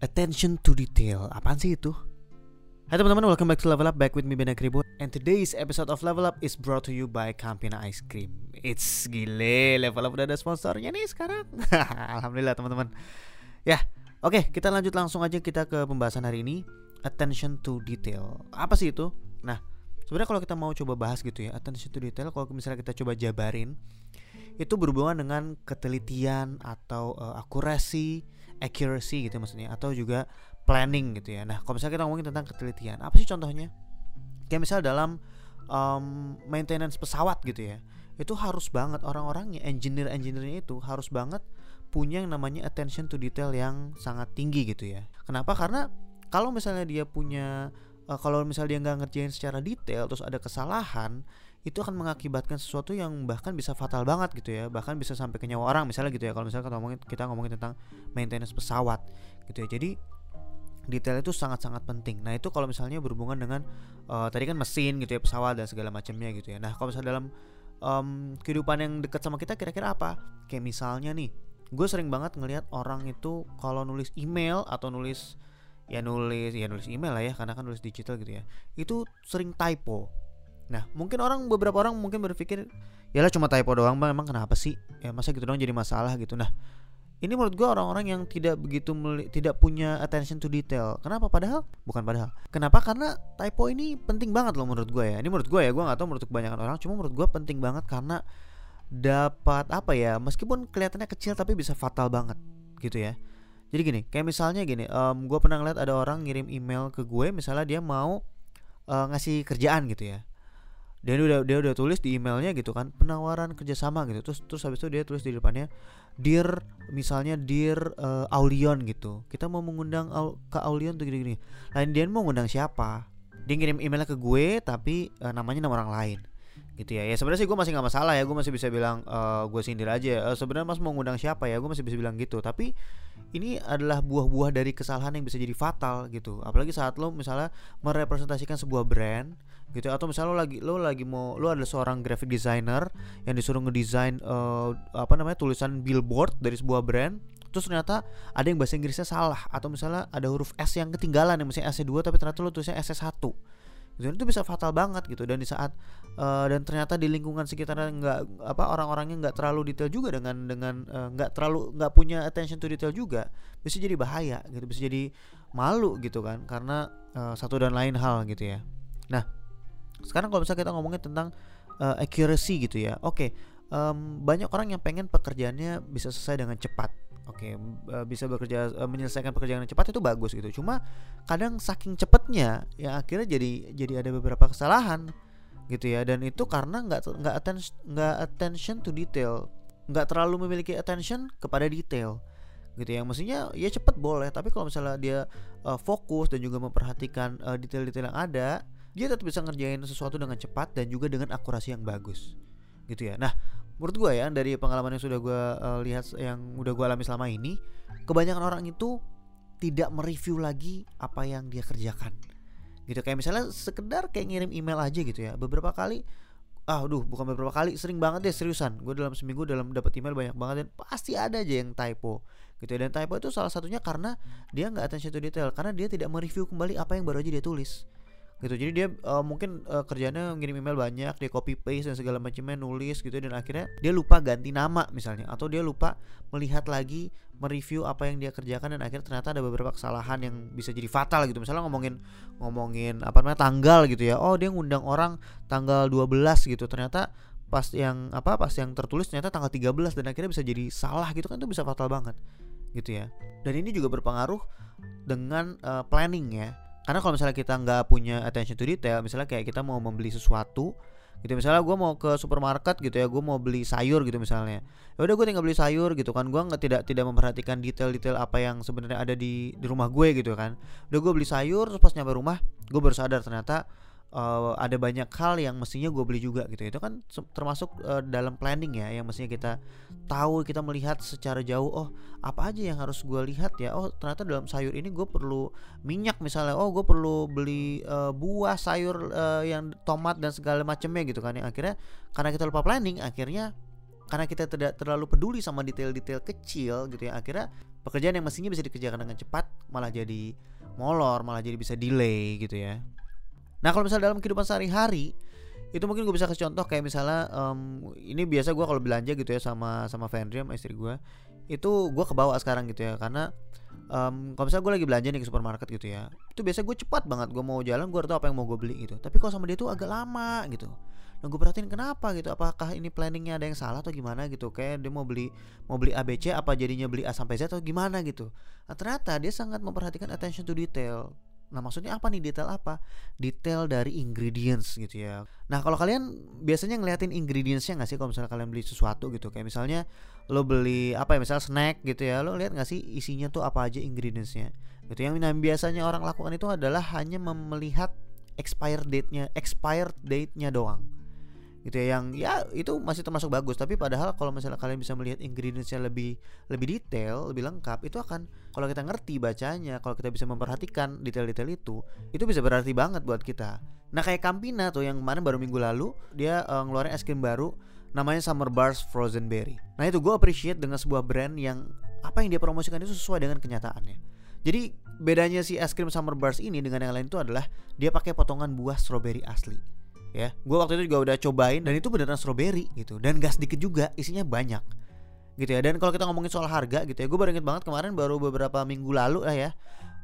Attention to detail. Apaan sih itu? Hai teman-teman, welcome back to Level Up Back with me Ben Kribo And today's episode of Level Up is brought to you by Campina Ice Cream It's gile, Level Up udah ada sponsornya nih sekarang Alhamdulillah teman-teman Ya, oke okay, kita lanjut langsung aja kita ke pembahasan hari ini Attention to detail Apa sih itu? Nah, sebenarnya kalau kita mau coba bahas gitu ya Attention to detail, kalau misalnya kita coba jabarin Itu berhubungan dengan ketelitian atau uh, akurasi accuracy gitu maksudnya atau juga planning gitu ya. Nah, kalau misalnya kita ngomongin tentang ketelitian, apa sih contohnya? Kayak misal dalam um, maintenance pesawat gitu ya. Itu harus banget orang-orangnya, engineer-engineernya itu harus banget punya yang namanya attention to detail yang sangat tinggi gitu ya. Kenapa? Karena kalau misalnya dia punya uh, kalau misalnya dia nggak ngerjain secara detail terus ada kesalahan itu akan mengakibatkan sesuatu yang bahkan bisa fatal banget gitu ya. Bahkan bisa sampai ke nyawa orang misalnya gitu ya. Kalau misalnya kita ngomongin kita ngomongin tentang maintenance pesawat gitu ya. Jadi detail itu sangat-sangat penting. Nah itu kalau misalnya berhubungan dengan uh, tadi kan mesin gitu ya pesawat dan segala macamnya gitu ya. Nah kalau misalnya dalam um, kehidupan yang dekat sama kita kira-kira apa? Kayak misalnya nih gue sering banget ngelihat orang itu kalau nulis email atau nulis ya nulis ya nulis email lah ya karena kan nulis digital gitu ya itu sering typo Nah, mungkin orang beberapa orang mungkin berpikir, ya lah cuma typo doang, bang. Emang kenapa sih? Ya masa gitu doang jadi masalah gitu. Nah, ini menurut gue orang-orang yang tidak begitu tidak punya attention to detail. Kenapa? Padahal bukan padahal. Kenapa? Karena typo ini penting banget loh menurut gue ya. Ini menurut gue ya, gue nggak tahu menurut kebanyakan orang. Cuma menurut gue penting banget karena dapat apa ya? Meskipun kelihatannya kecil tapi bisa fatal banget gitu ya. Jadi gini, kayak misalnya gini, um, gue pernah ngeliat ada orang ngirim email ke gue, misalnya dia mau uh, ngasih kerjaan gitu ya dia udah dia udah tulis di emailnya gitu kan penawaran kerjasama gitu. Terus terus habis itu dia tulis di depannya dear misalnya dear uh, Aulion gitu. Kita mau mengundang Au, ke Aulion tuh gini-gini. Lain dia mau ngundang siapa? Dia ngirim emailnya ke gue tapi uh, namanya nama orang lain. Gitu ya. Ya sebenarnya sih gue masih nggak masalah ya. Gue masih bisa bilang uh, gue sindir aja. Uh, sebenarnya mas mau ngundang siapa ya? Gue masih bisa bilang gitu. Tapi ini adalah buah-buah dari kesalahan yang bisa jadi fatal gitu. Apalagi saat lo misalnya merepresentasikan sebuah brand gitu atau misalnya lo lagi lo lagi mau lo ada seorang graphic designer yang disuruh ngedesain uh, apa namanya tulisan billboard dari sebuah brand terus ternyata ada yang bahasa Inggrisnya salah atau misalnya ada huruf S yang ketinggalan yang misalnya S2 tapi ternyata lo tulisnya S1 gitu itu bisa fatal banget gitu dan di saat uh, dan ternyata di lingkungan sekitarnya nggak apa orang-orangnya nggak terlalu detail juga dengan dengan nggak uh, terlalu nggak punya attention to detail juga bisa jadi bahaya gitu bisa jadi malu gitu kan karena uh, satu dan lain hal gitu ya. Nah sekarang kalau misalnya kita ngomongin tentang uh, accuracy gitu ya oke okay, um, banyak orang yang pengen pekerjaannya bisa selesai dengan cepat oke okay, uh, bisa bekerja uh, menyelesaikan pekerjaan yang cepat itu bagus gitu. Cuma kadang saking cepatnya ya akhirnya jadi jadi ada beberapa kesalahan gitu ya. Dan itu karena nggak nggak attention nggak attention to detail. Nggak terlalu memiliki attention kepada detail gitu ya. Maksudnya ya cepet boleh tapi kalau misalnya dia uh, fokus dan juga memperhatikan detail-detail uh, yang ada dia tetap bisa ngerjain sesuatu dengan cepat dan juga dengan akurasi yang bagus gitu ya. Nah menurut gue ya dari pengalaman yang sudah gue uh, lihat yang udah gue alami selama ini kebanyakan orang itu tidak mereview lagi apa yang dia kerjakan. Gitu kayak misalnya sekedar kayak ngirim email aja gitu ya. Beberapa kali ah duh bukan beberapa kali sering banget deh seriusan. Gue dalam seminggu dalam dapat email banyak banget dan pasti ada aja yang typo. Gitu ya dan typo itu salah satunya karena dia nggak attention to detail karena dia tidak mereview kembali apa yang baru aja dia tulis gitu. Jadi dia uh, mungkin uh, kerjanya ngirim email banyak dia copy paste dan segala macamnya nulis gitu dan akhirnya dia lupa ganti nama misalnya atau dia lupa melihat lagi mereview apa yang dia kerjakan dan akhirnya ternyata ada beberapa kesalahan yang bisa jadi fatal gitu. Misalnya ngomongin ngomongin apa namanya tanggal gitu ya. Oh dia ngundang orang tanggal 12 gitu. Ternyata pas yang apa pas yang tertulis ternyata tanggal 13 dan akhirnya bisa jadi salah gitu kan itu bisa fatal banget gitu ya. Dan ini juga berpengaruh dengan uh, planning ya karena kalau misalnya kita nggak punya attention to detail misalnya kayak kita mau membeli sesuatu gitu. Misalnya gue mau ke supermarket gitu ya gue mau beli sayur gitu misalnya. Ya udah gue tinggal beli sayur gitu kan. Gue nggak tidak tidak memperhatikan detail-detail apa yang sebenarnya ada di di rumah gue gitu kan. Udah gue beli sayur terus pas nyampe rumah gue baru sadar ternyata uh, ada banyak hal yang mestinya gue beli juga gitu. Itu kan termasuk uh, dalam planning ya yang mestinya kita tahu kita melihat secara jauh oh apa aja yang harus gue lihat ya? Oh ternyata dalam sayur ini gue perlu minyak misalnya. Oh gue perlu beli uh, buah sayur uh, yang tomat dan segala macamnya gitu kan yang akhirnya karena kita lupa planning akhirnya karena kita tidak terlalu peduli sama detail-detail kecil gitu ya akhirnya pekerjaan yang mestinya bisa dikerjakan dengan cepat malah jadi molor malah jadi bisa delay gitu ya nah kalau misalnya dalam kehidupan sehari-hari itu mungkin gue bisa kasih contoh kayak misalnya um, ini biasa gue kalau belanja gitu ya sama sama Fendri sama istri gue itu gue kebawa sekarang gitu ya. Karena um, kalau misalnya gue lagi belanja nih ke supermarket gitu ya itu biasa gue cepat banget gue mau jalan gue tahu apa yang mau gue beli gitu. Tapi kalau sama dia tuh agak lama gitu. Nah gue perhatiin kenapa gitu Apakah ini planningnya ada yang salah atau gimana gitu? Kayak dia mau beli mau beli ABC Apa jadinya beli A sampai Z atau gimana gitu? Nah ternyata dia sangat memperhatikan attention to detail Nah maksudnya apa nih? Detail apa? Detail dari ingredients gitu ya. Nah kalau kalian biasanya ngeliatin ingredientsnya gak sih? Kalau misalnya kalian beli sesuatu gitu Kayak misalnya lo beli apa ya? Misalnya snack gitu ya Lo lihat gak sih isinya tuh apa aja ingredientsnya? Gitu Yang nah, biasanya orang lakukan itu adalah hanya melihat expired date-nya expired date-nya doang gitu ya yang ya itu masih termasuk bagus. Tapi padahal kalau misalnya kalian bisa melihat ingredientsnya lebih lebih detail lebih lengkap itu akan kalau kita ngerti bacanya kalau kita bisa memperhatikan detail-detail itu itu bisa berarti banget buat kita. Nah kayak Campina tuh yang kemarin baru minggu lalu dia uh, ngeluarin es krim baru namanya Summer Bars Frozen Berry. Nah itu gue appreciate dengan sebuah brand yang apa yang dia promosikan itu sesuai dengan kenyataannya. Jadi bedanya si es krim Summer Bars ini dengan yang lain itu adalah dia pakai potongan buah strawberry asli ya. Gue waktu itu juga udah cobain dan itu beneran strawberry gitu dan gas dikit juga isinya banyak gitu ya. Dan kalau kita ngomongin soal harga gitu ya gue baru inget banget kemarin baru beberapa minggu lalu lah ya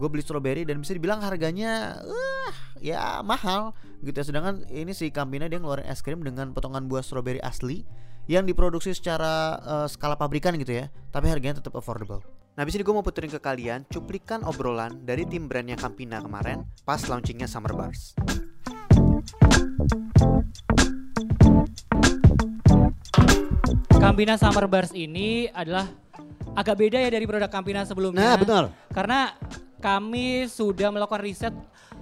gue beli strawberry dan bisa dibilang harganya uh, ya mahal gitu ya. Sedangkan ini si Campina dia ngeluarin es krim dengan potongan buah strawberry asli yang diproduksi secara uh, skala pabrikan gitu ya tapi harganya tetap affordable. Nah, ini gue mau puterin ke kalian cuplikan obrolan dari tim brandnya Campina kemarin pas launchingnya Summer Bars. Campina Summer Bars ini adalah agak beda ya dari produk Campina sebelumnya. Nah, betul. Karena kami sudah melakukan riset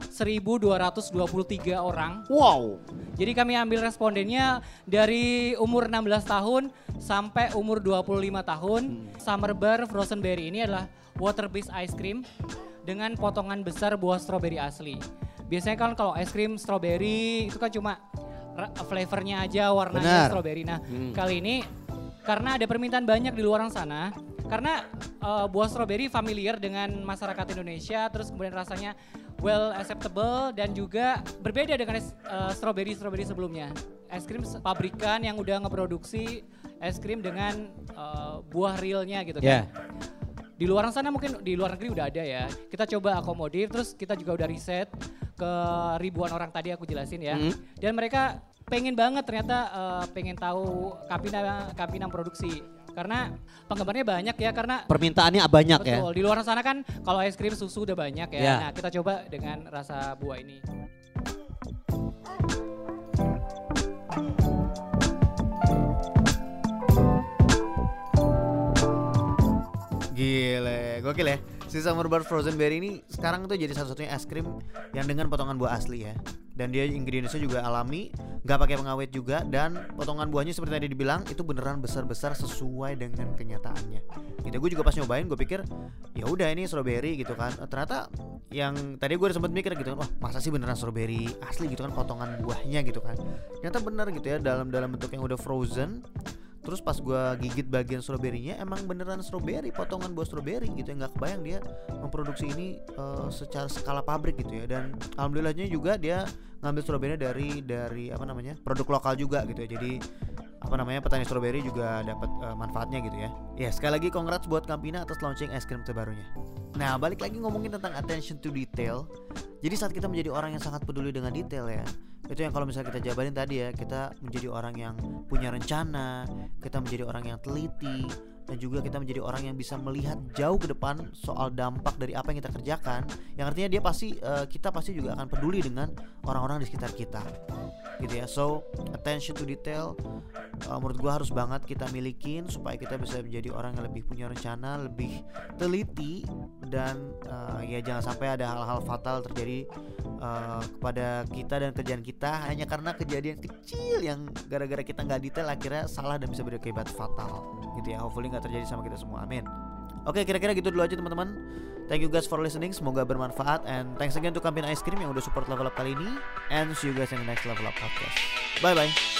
1223 orang. Wow. Jadi kami ambil respondennya dari umur 16 tahun sampai umur 25 tahun. Hmm. Summer Bar Frozen Berry ini adalah water based ice cream dengan potongan besar buah stroberi asli. Biasanya kan kalau es krim strawberry itu kan cuma flavornya aja warnanya strawberry. Nah, hmm. kali ini karena ada permintaan banyak di luar sana karena uh, buah strawberry familiar dengan masyarakat Indonesia terus kemudian rasanya well acceptable dan juga berbeda dengan uh, strawberry strawberry sebelumnya es krim pabrikan yang udah ngeproduksi es krim dengan uh, buah realnya gitu kan yeah. Di luar sana mungkin di luar negeri udah ada ya kita coba akomodir terus kita juga udah riset ke ribuan orang tadi aku jelasin ya mm. dan mereka pengen banget ternyata uh, pengen tahu Kapina Kapina produksi karena penggemarnya banyak ya karena permintaannya banyak betul, ya. Betul. Di luar sana kan kalau es krim susu udah banyak ya. Yeah. Nah, kita coba dengan rasa buah ini. Gile, gokil ya. Si Summer Bar Frozen Berry ini sekarang tuh jadi satu-satunya es krim yang dengan potongan buah asli ya. Dan dia ingredientsnya juga alami, nggak pakai pengawet juga dan potongan buahnya seperti tadi dibilang itu beneran besar-besar sesuai dengan kenyataannya. Gitu gue juga pas nyobain gue pikir ya udah ini strawberry gitu kan. Ternyata yang tadi gue sempat mikir gitu kan, wah masa sih beneran strawberry asli gitu kan potongan buahnya gitu kan. Ternyata bener gitu ya dalam dalam bentuk yang udah frozen terus pas gue gigit bagian stroberinya emang beneran stroberi potongan buah stroberi gitu ya nggak kebayang dia memproduksi ini uh, secara skala pabrik gitu ya dan alhamdulillahnya juga dia ngambil stroberi dari dari apa namanya produk lokal juga gitu ya jadi apa namanya petani stroberi juga dapat uh, manfaatnya gitu ya. Ya sekali lagi congrats buat Campina atas launching es krim terbarunya. Nah balik lagi ngomongin tentang attention to detail. Jadi saat kita menjadi orang yang sangat peduli dengan detail ya, itu yang kalau misalnya kita jabarin tadi ya kita menjadi orang yang punya rencana kita menjadi orang yang teliti dan juga kita menjadi orang yang bisa melihat jauh ke depan soal dampak dari apa yang kita kerjakan. Yang artinya dia pasti uh, kita pasti juga akan peduli dengan orang-orang di sekitar kita. Gitu ya. So attention to detail uh, menurut gue harus banget kita milikin supaya kita bisa menjadi orang yang lebih punya rencana lebih teliti dan uh, ya jangan sampai ada hal-hal fatal terjadi uh, kepada kita dan kerjaan kita hanya karena kejadian kecil yang gara-gara kita nggak detail akhirnya salah dan bisa berakibat fatal. Gitu ya hopefully nggak terjadi sama kita semua amin. Oke kira-kira gitu dulu aja teman-teman. Thank you guys for listening Semoga bermanfaat And thanks again to Campin Ice Cream Yang udah support level up kali ini And see you guys in the next level up podcast. Bye bye